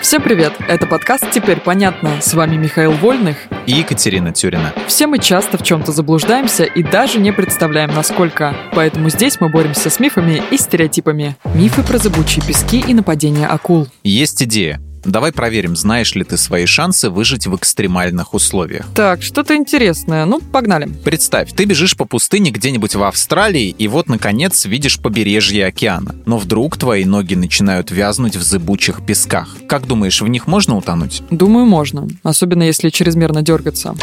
Всем привет! Это подкаст «Теперь понятно». С вами Михаил Вольных и Екатерина Тюрина. Все мы часто в чем-то заблуждаемся и даже не представляем, насколько. Поэтому здесь мы боремся с мифами и стереотипами. Мифы про зыбучие пески и нападения акул. Есть идея. Давай проверим, знаешь ли ты свои шансы выжить в экстремальных условиях. Так, что-то интересное. Ну, погнали. Представь, ты бежишь по пустыне где-нибудь в Австралии, и вот, наконец, видишь побережье океана. Но вдруг твои ноги начинают вязнуть в зыбучих песках. Как думаешь, в них можно утонуть? Думаю, можно. Особенно если чрезмерно дергаться.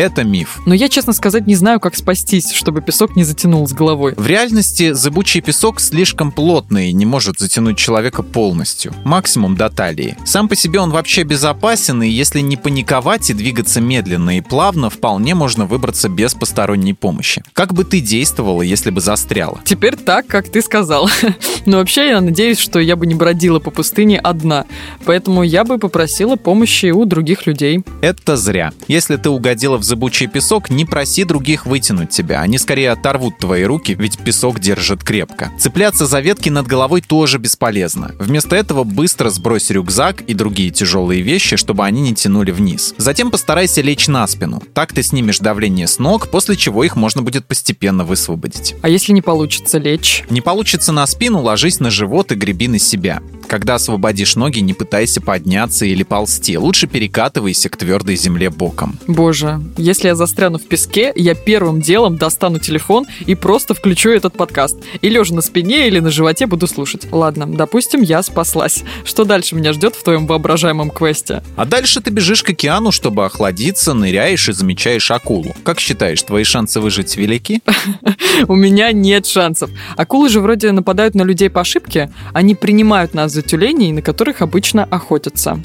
Это миф. Но я, честно сказать, не знаю, как спастись, чтобы песок не затянул с головой. В реальности зыбучий песок слишком плотный и не может затянуть человека полностью. Максимум до талии. Сам по себе он вообще безопасен, и если не паниковать и двигаться медленно и плавно, вполне можно выбраться без посторонней помощи. Как бы ты действовала, если бы застряла? Теперь так, как ты сказал. Но вообще я надеюсь, что я бы не бродила по пустыне одна. Поэтому я бы попросила помощи у других людей. Это зря. Если ты угодила в зыбучий песок, не проси других вытянуть тебя. Они скорее оторвут твои руки, ведь песок держит крепко. Цепляться за ветки над головой тоже бесполезно. Вместо этого быстро сбрось рюкзак и другие тяжелые вещи, чтобы они не тянули вниз. Затем постарайся лечь на спину. Так ты снимешь давление с ног, после чего их можно будет постепенно высвободить. А если не получится лечь? Не получится на спину, ложись на живот и греби на себя. Когда освободишь ноги, не пытайся подняться или ползти. Лучше перекатывайся к твердой земле боком. Боже, если я застряну в песке, я первым делом достану телефон и просто включу этот подкаст. И лежа на спине или на животе буду слушать. Ладно, допустим, я спаслась. Что дальше меня ждет в твоем воображаемом квесте? А дальше ты бежишь к океану, чтобы охладиться, ныряешь и замечаешь акулу. Как считаешь, твои шансы выжить велики? У меня нет шансов. Акулы же вроде нападают на людей по ошибке. Они принимают нас за тюленей, на которых обычно охотятся.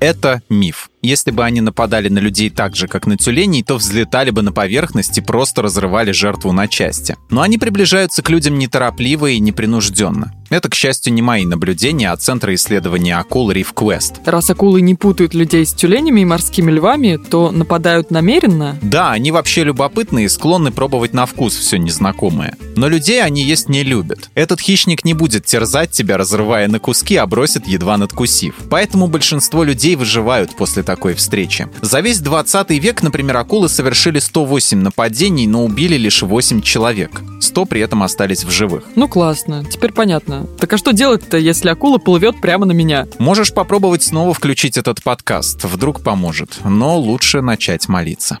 Это миф. Если бы они нападали на людей так же, как на тюленей, то взлетали бы на поверхность и просто разрывали жертву на части. Но они приближаются к людям неторопливо и непринужденно. Это, к счастью, не мои наблюдения, а Центра исследования акул Reef Quest. Раз акулы не путают людей с тюленями и морскими львами, то нападают намеренно? Да, они вообще любопытны и склонны пробовать на вкус все незнакомое. Но людей они есть не любят. Этот хищник не будет терзать тебя, разрывая на куски, а бросит едва надкусив. Поэтому большинство людей выживают после такой встречи. За весь 20 век, например, акулы совершили 108 нападений, но убили лишь 8 человек. 100 при этом остались в живых. Ну классно, теперь понятно. Так а что делать-то, если акула плывет прямо на меня? Можешь попробовать снова включить этот подкаст, вдруг поможет. Но лучше начать молиться.